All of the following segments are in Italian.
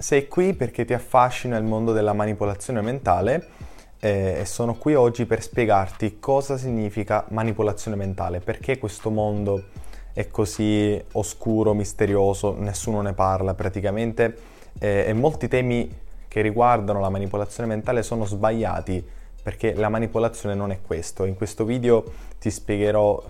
sei qui perché ti affascina il mondo della manipolazione mentale eh, e sono qui oggi per spiegarti cosa significa manipolazione mentale, perché questo mondo è così oscuro, misterioso, nessuno ne parla praticamente eh, e molti temi che riguardano la manipolazione mentale sono sbagliati perché la manipolazione non è questo. In questo video ti spiegherò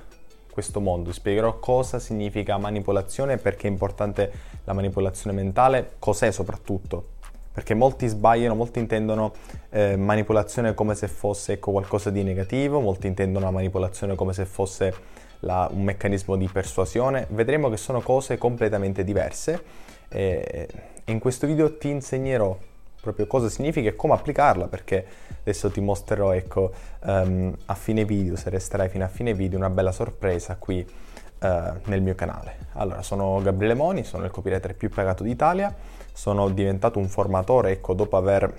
questo mondo, spiegherò cosa significa manipolazione, perché è importante la manipolazione mentale, cos'è soprattutto. Perché molti sbagliano, molti intendono eh, manipolazione come se fosse ecco, qualcosa di negativo, molti intendono la manipolazione come se fosse la, un meccanismo di persuasione. Vedremo che sono cose completamente diverse e in questo video ti insegnerò proprio cosa significa e come applicarla, perché adesso ti mostrerò, ecco, um, a fine video, se resterai fino a fine video, una bella sorpresa qui uh, nel mio canale. Allora, sono Gabriele Moni, sono il copywriter più pagato d'Italia, sono diventato un formatore, ecco, dopo aver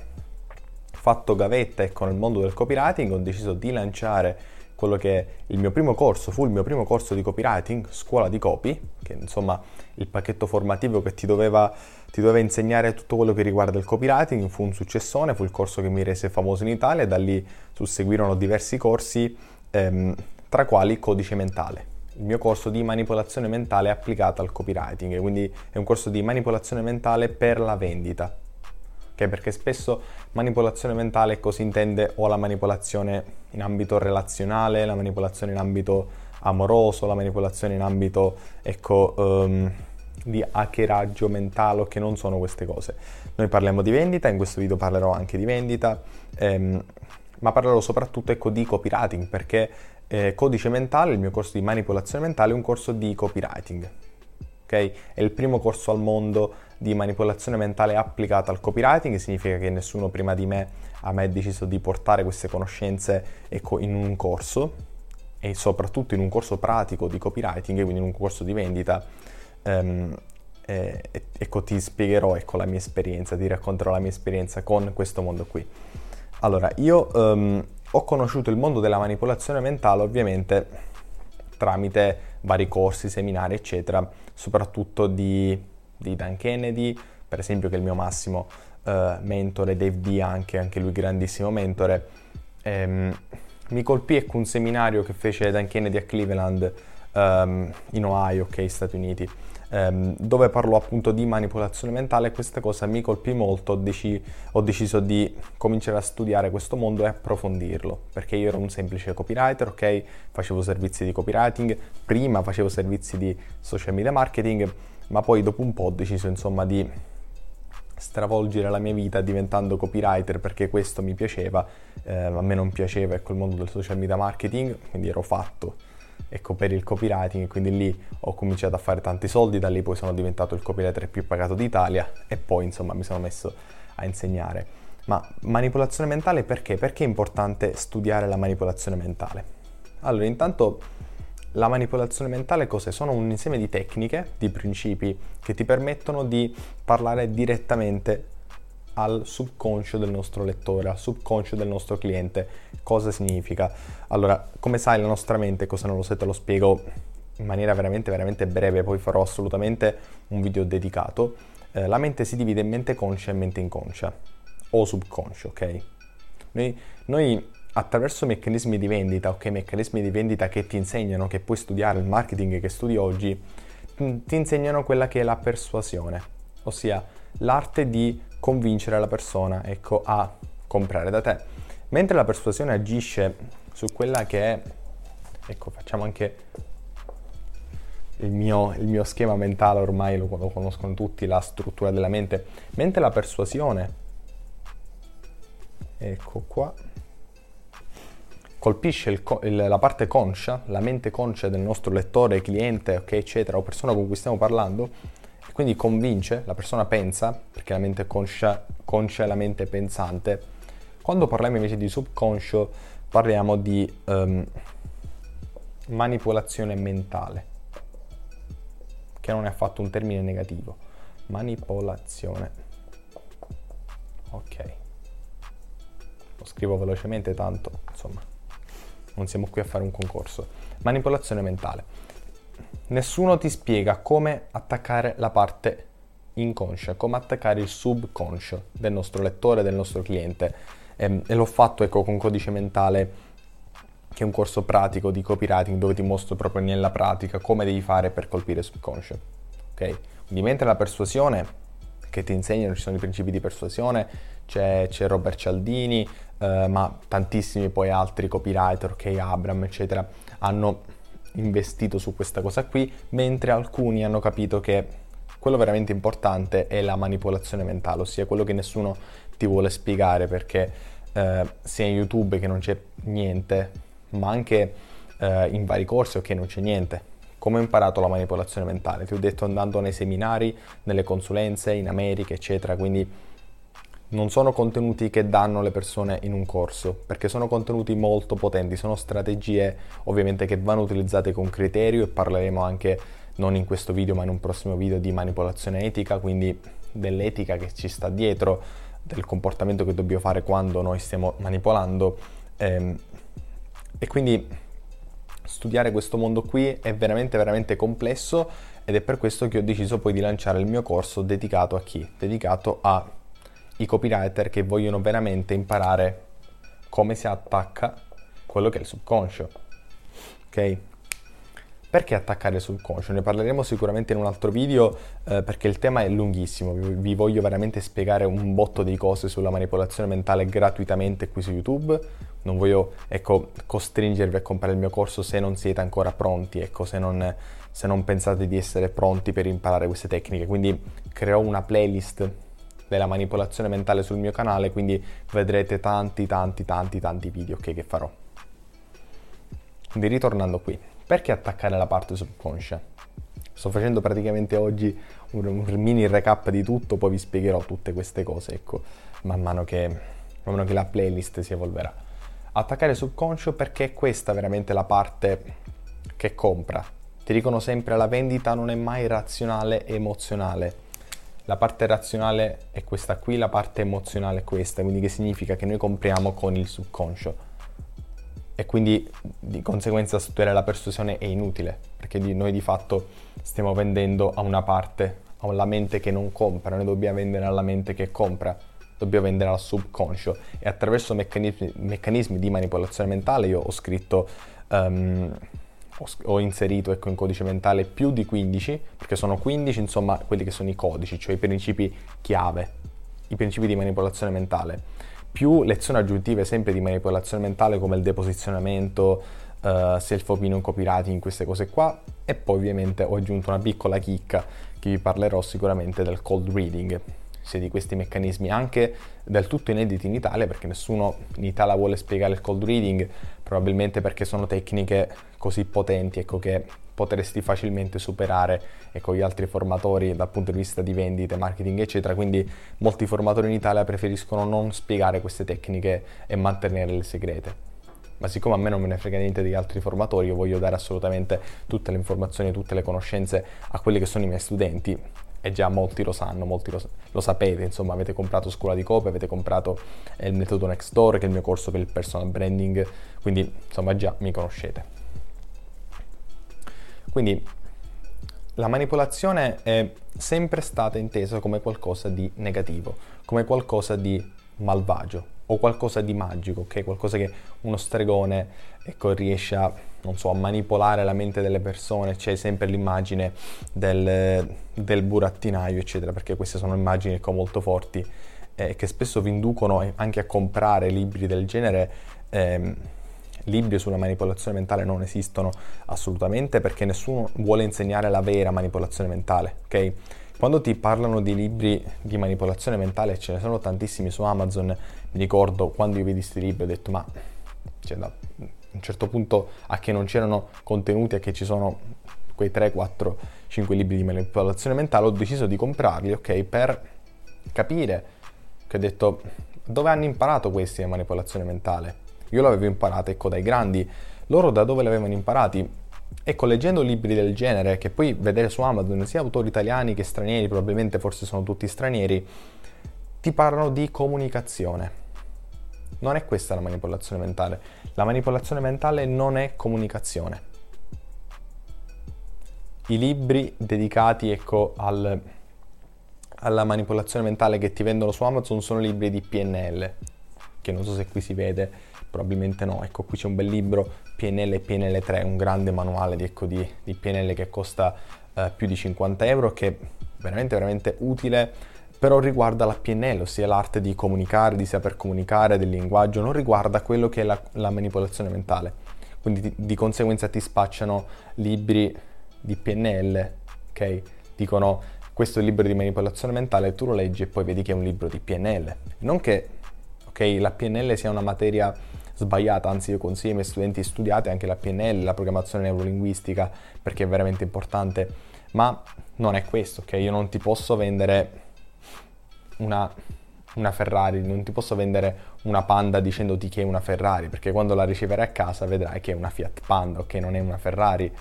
fatto gavetta, ecco, nel mondo del copywriting, ho deciso di lanciare quello che il mio primo corso, fu il mio primo corso di copywriting, scuola di copy, che insomma il pacchetto formativo che ti doveva, ti doveva insegnare tutto quello che riguarda il copywriting, fu un successone, fu il corso che mi rese famoso in Italia da lì susseguirono diversi corsi, ehm, tra quali codice mentale. Il mio corso di manipolazione mentale applicata al copywriting, quindi è un corso di manipolazione mentale per la vendita okay? perché spesso manipolazione mentale così intende o la manipolazione in ambito relazionale, la manipolazione in ambito amoroso, la manipolazione in ambito ecco, um, di hackeraggio mentale, che non sono queste cose. Noi parliamo di vendita, in questo video parlerò anche di vendita, ehm, ma parlerò soprattutto ecco, di copywriting perché eh, Codice Mentale, il mio corso di manipolazione mentale, è un corso di copywriting. Okay? È il primo corso al mondo di manipolazione mentale applicata al copywriting, significa che nessuno prima di me ha mai deciso di portare queste conoscenze ecco, in un corso e soprattutto in un corso pratico di copywriting, quindi in un corso di vendita. Um, eh, ecco, ti spiegherò ecco, la mia esperienza, ti racconterò la mia esperienza con questo mondo qui. Allora, io um, ho conosciuto il mondo della manipolazione mentale ovviamente tramite vari corsi, seminari, eccetera, soprattutto di di Dan Kennedy, per esempio che è il mio massimo uh, mentore, Dave D anche, anche lui grandissimo mentore. Um, mi colpì ecco un seminario che fece Dan Kennedy a Cleveland um, in Ohio, ok, Stati Uniti, um, dove parlò appunto di manipolazione mentale questa cosa mi colpì molto, ho, deci- ho, deciso di cominciare a studiare questo mondo e approfondirlo, perché io ero un semplice copywriter, ok, facevo servizi di copywriting, prima facevo servizi di social media marketing, ma poi dopo un po' ho deciso insomma di stravolgere la mia vita diventando copywriter perché questo mi piaceva, eh, a me non piaceva ecco, il mondo del social media marketing, quindi ero fatto ecco, per il copywriting, quindi lì ho cominciato a fare tanti soldi, da lì poi sono diventato il copywriter più pagato d'Italia e poi insomma mi sono messo a insegnare. Ma manipolazione mentale perché? Perché è importante studiare la manipolazione mentale? Allora, intanto la manipolazione mentale cos'è? Sono un insieme di tecniche, di principi che ti permettono di parlare direttamente al subconscio del nostro lettore, al subconscio del nostro cliente. Cosa significa? Allora, come sai la nostra mente, cosa non lo sai te lo spiego in maniera veramente veramente breve, poi farò assolutamente un video dedicato. Eh, la mente si divide in mente conscia e mente inconscia o subconscio, ok? Noi, noi attraverso meccanismi di vendita, ok, meccanismi di vendita che ti insegnano, che puoi studiare il marketing che studi oggi, ti insegnano quella che è la persuasione, ossia l'arte di convincere la persona, ecco, a comprare da te. Mentre la persuasione agisce su quella che è, ecco, facciamo anche il mio, il mio schema mentale, ormai lo, lo conoscono tutti, la struttura della mente, mentre la persuasione, ecco qua, colpisce il, il, la parte conscia, la mente conscia del nostro lettore, cliente, ok, eccetera, o persona con cui stiamo parlando, e quindi convince, la persona pensa, perché la mente conscia, conscia è la mente pensante. Quando parliamo invece di subconscio, parliamo di um, manipolazione mentale, che non è affatto un termine negativo. Manipolazione. Ok. Lo scrivo velocemente tanto, insomma non siamo qui a fare un concorso. Manipolazione mentale. Nessuno ti spiega come attaccare la parte inconscia, come attaccare il subconscio del nostro lettore, del nostro cliente. E, ehm, e l'ho fatto ecco, con codice mentale che è un corso pratico di copywriting dove ti mostro proprio nella pratica come devi fare per colpire il subconscio. Ok? Quindi mentre la persuasione che ti insegnano, ci sono i principi di persuasione, c'è, c'è Robert Cialdini, eh, ma tantissimi poi altri copywriter, ok, Abram, eccetera, hanno investito su questa cosa qui, mentre alcuni hanno capito che quello veramente importante è la manipolazione mentale, ossia quello che nessuno ti vuole spiegare perché eh, sia in YouTube che non c'è niente, ma anche eh, in vari corsi ok non c'è niente. Come ho imparato la manipolazione mentale? Ti ho detto andando nei seminari, nelle consulenze, in America, eccetera, quindi non sono contenuti che danno le persone in un corso, perché sono contenuti molto potenti, sono strategie ovviamente che vanno utilizzate con criterio e parleremo anche non in questo video ma in un prossimo video di manipolazione etica, quindi dell'etica che ci sta dietro, del comportamento che dobbiamo fare quando noi stiamo manipolando. Ehm, e quindi studiare questo mondo qui è veramente veramente complesso ed è per questo che ho deciso poi di lanciare il mio corso dedicato a chi? Dedicato a i copywriter che vogliono veramente imparare come si attacca quello che è il subconscio. Ok? Perché attaccare il subconscio? Ne parleremo sicuramente in un altro video eh, perché il tema è lunghissimo, vi, vi, voglio veramente spiegare un botto di cose sulla manipolazione mentale gratuitamente qui su YouTube. Non voglio ecco, costringervi a comprare il mio corso se non siete ancora pronti, ecco, se, non, se non pensate di essere pronti per imparare queste tecniche. Quindi creo una playlist della manipolazione mentale sul mio canale, quindi vedrete tanti tanti tanti tanti video okay, che farò. Quindi ritornando qui, perché attaccare la parte subconscia? Sto facendo praticamente oggi un, un, mini recap di tutto, poi vi spiegherò tutte queste cose, ecco, man mano che, man mano che la playlist si evolverà. Attaccare subconscio perché è questa veramente la parte che compra. Ti dicono sempre la vendita non è mai razionale e emozionale la parte razionale è questa qui, la parte emozionale è questa, quindi che significa che noi compriamo con il subconscio e quindi di conseguenza studiare la persuasione è inutile perché noi di fatto stiamo vendendo a una parte, alla mente che non compra, noi dobbiamo vendere alla mente che compra, dobbiamo vendere al subconscio. E attraverso meccanismi, meccanismi di manipolazione mentale io ho scritto um, ho inserito ecco, in codice mentale più di 15, perché sono 15 insomma quelli che sono i codici, cioè i principi chiave, i principi di manipolazione mentale, più lezioni aggiuntive sempre di manipolazione mentale come il deposizionamento, uh, self-opinion copywriting, queste cose qua, e poi ovviamente ho aggiunto una piccola chicca che vi parlerò sicuramente del cold reading, sia di questi meccanismi anche del tutto inediti in Italia perché nessuno in Italia vuole spiegare il cold reading, probabilmente perché sono tecniche così potenti ecco, che potresti facilmente superare ecco, gli altri formatori dal punto di vista di vendite, marketing eccetera, quindi molti formatori in Italia preferiscono non spiegare queste tecniche e mantenerle segrete. Ma siccome a me non me ne frega niente degli altri formatori, io voglio dare assolutamente tutte le informazioni, tutte le conoscenze a quelli che sono i miei studenti e già molti lo sanno, molti lo, lo, sapete, insomma avete comprato Scuola di Copia, avete comprato eh, il metodo Next Door che è il mio corso per il personal branding, quindi insomma già mi conoscete. Quindi la manipolazione è sempre stata intesa come qualcosa di negativo, come qualcosa di malvagio o qualcosa di magico, ok? Qualcosa che uno stregone ecco, riesce a, so, a, manipolare la mente delle persone, c'è sempre l'immagine del, del, burattinaio, eccetera, perché queste sono immagini ecco, molto forti eh, che spesso vi inducono anche a comprare libri del genere. Eh, libri sulla manipolazione mentale non esistono assolutamente perché nessuno vuole insegnare la vera manipolazione mentale, ok? Quando ti parlano di libri di manipolazione mentale, ce ne sono tantissimi su Amazon, mi ricordo quando io vedi questi libri ho detto ma cioè, da un certo punto a che non c'erano contenuti, a che ci sono quei 3, 4, 5 libri di manipolazione mentale, ho deciso di comprarli, ok, per capire che ho detto dove hanno imparato questi di manipolazione mentale? Io l'avevo imparata, ecco, dai grandi. Loro da dove l'avevano imparati? Ecco, leggendo libri del genere, che poi vedere su Amazon, sia autori italiani che stranieri, probabilmente forse sono tutti stranieri, ti parlano di comunicazione. Non è questa la manipolazione mentale. La manipolazione mentale non è comunicazione. I libri dedicati ecco, al, alla manipolazione mentale che ti vendono su Amazon sono libri di PNL, che non so se qui si vede, probabilmente no. Ecco, qui c'è un bel libro PNL e PNL3, un grande manuale di, ecco, di, di PNL che costa eh, più di 50 euro, che è veramente, veramente utile, però riguarda la PNL, ossia l'arte di comunicare, di saper comunicare, del linguaggio, non riguarda quello che è la, la manipolazione mentale. Quindi di, di conseguenza ti spacciano libri di PNL, ok? Dicono questo è il libro di manipolazione mentale, tu lo leggi e poi vedi che è un libro di PNL. Non che okay, la PNL sia una materia sbagliata, anzi io consiglio ai miei studenti studiate anche la PNL, la programmazione neurolinguistica, perché è veramente importante, ma non è questo, ok? Io non ti posso vendere una, una Ferrari, non ti posso vendere una Panda dicendoti che è una Ferrari, perché quando la riceverai a casa vedrai che è una Fiat Panda, ok? Non è una Ferrari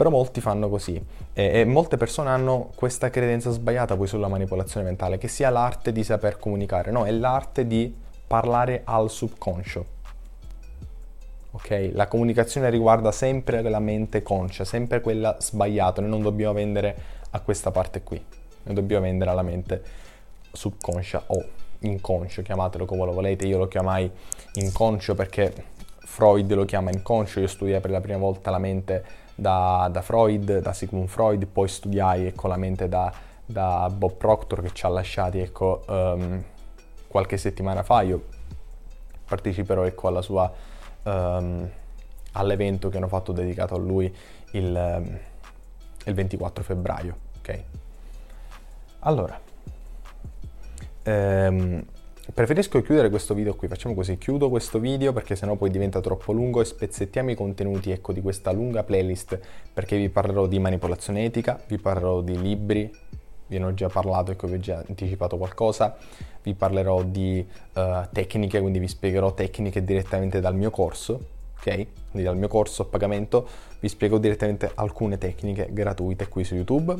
però molti fanno così e, e, molte persone hanno questa credenza sbagliata poi sulla manipolazione mentale, che sia l'arte di saper comunicare, no, è l'arte di parlare al subconscio. Ok? La comunicazione riguarda sempre la mente conscia, sempre quella sbagliata, noi non dobbiamo vendere a questa parte qui, noi dobbiamo vendere alla mente subconscia o inconscio, chiamatelo come lo volete, io lo chiamai inconscio perché Freud lo chiama inconscio, io studiai per la prima volta la mente da, da, Freud, da Sigmund Freud, poi studiai ecco, la mente da, da Bob Proctor che ci ha lasciati ecco, um, qualche settimana fa. Io parteciperò ecco, alla sua, um, all'evento che hanno fatto dedicato a lui il, um, il 24 febbraio. Okay? Allora, ehm, Preferisco chiudere questo video qui, facciamo così, chiudo questo video perché sennò poi diventa troppo lungo e spezzettiamo i contenuti ecco, di questa lunga playlist perché vi parlerò di manipolazione etica, vi parlerò di libri, vi ne ho già parlato, ecco vi ho già anticipato qualcosa, vi parlerò di uh, tecniche, quindi vi spiegherò tecniche direttamente dal mio corso, ok? Quindi dal mio corso a pagamento vi spiego direttamente alcune tecniche gratuite qui su YouTube,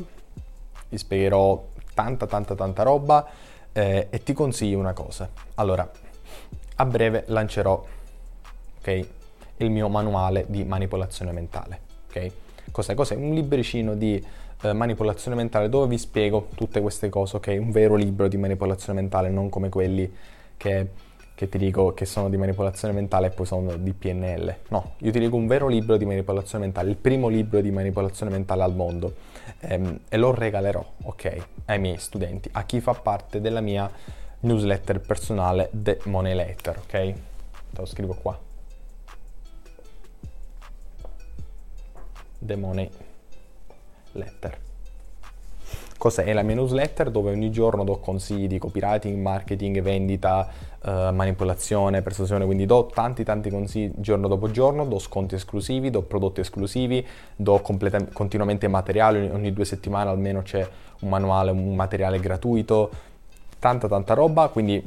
vi spiegherò tanta tanta tanta roba eh, e ti consiglio una cosa. Allora, a breve lancerò okay, il mio manuale di manipolazione mentale. Okay? Cos'è? Cos'è? Un libricino di eh, manipolazione mentale dove vi spiego tutte queste cose, ok? Un vero libro di manipolazione mentale, non come quelli che che ti dico che sono di manipolazione mentale e poi sono di PNL. No, io ti dico un vero libro di manipolazione mentale, il primo libro di manipolazione mentale al mondo ehm, e lo regalerò, ok, ai miei studenti, a chi fa parte della mia newsletter personale The Money Letter, ok? Te lo scrivo qua. The Money Letter. Cos'è? La mia newsletter dove ogni giorno do consigli di copywriting, marketing, vendita, eh, manipolazione, persuasione, quindi do tanti tanti consigli giorno dopo giorno, do sconti esclusivi, do prodotti esclusivi, do completa- continuamente materiale, ogni due settimane almeno c'è un manuale, un materiale gratuito, tanta tanta roba, quindi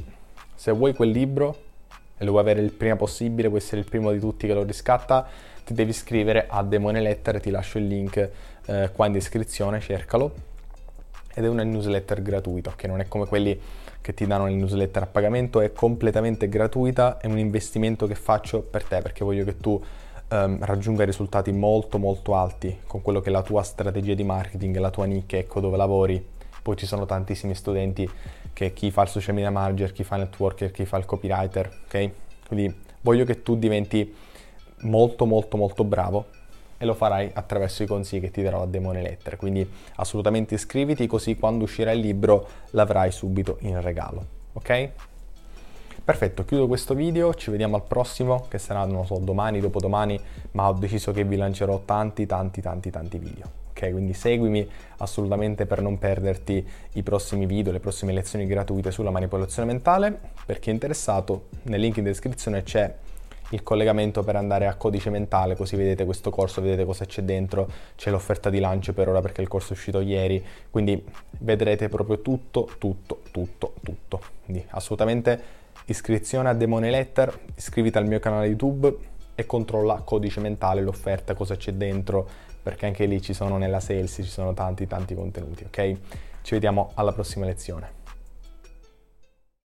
se vuoi quel libro e lo vuoi avere il prima possibile, puoi essere il primo di tutti che lo riscatta, ti devi iscrivere a Demone Letter, ti lascio il link eh, qua in descrizione, cercalo ed è una newsletter gratuita, che non è come quelli che ti danno le newsletter a pagamento, è completamente gratuita, è un investimento che faccio per te perché voglio che tu um, raggiunga risultati molto molto alti con quello che è la tua strategia di marketing, la tua nicchia, ecco dove lavori. Poi ci sono tantissimi studenti che chi fa il social media manager, chi fa il networker, chi fa il copywriter, ok? Quindi voglio che tu diventi molto molto molto bravo e lo farai attraverso i consigli che ti darò a Demone Lettere. Quindi assolutamente iscriviti così quando uscirà il libro l'avrai subito in regalo. Ok? Perfetto, chiudo questo video, ci vediamo al prossimo che sarà, non so, domani, dopodomani, ma ho deciso che vi lancerò tanti, tanti, tanti, tanti video. Ok, quindi seguimi assolutamente per non perderti i prossimi video, le prossime lezioni gratuite sulla manipolazione mentale. Per chi è interessato, nel link in descrizione c'è il collegamento per andare a codice mentale, così vedete questo corso, vedete cosa c'è dentro, c'è l'offerta di lancio per ora perché il corso è uscito ieri, quindi vedrete proprio tutto, tutto, tutto, tutto. Quindi assolutamente iscrizione a Demone Letter, iscriviti al mio canale YouTube e controlla codice mentale, l'offerta, cosa c'è dentro, perché anche lì ci sono nella sales, ci sono tanti tanti contenuti, ok? Ci vediamo alla prossima lezione.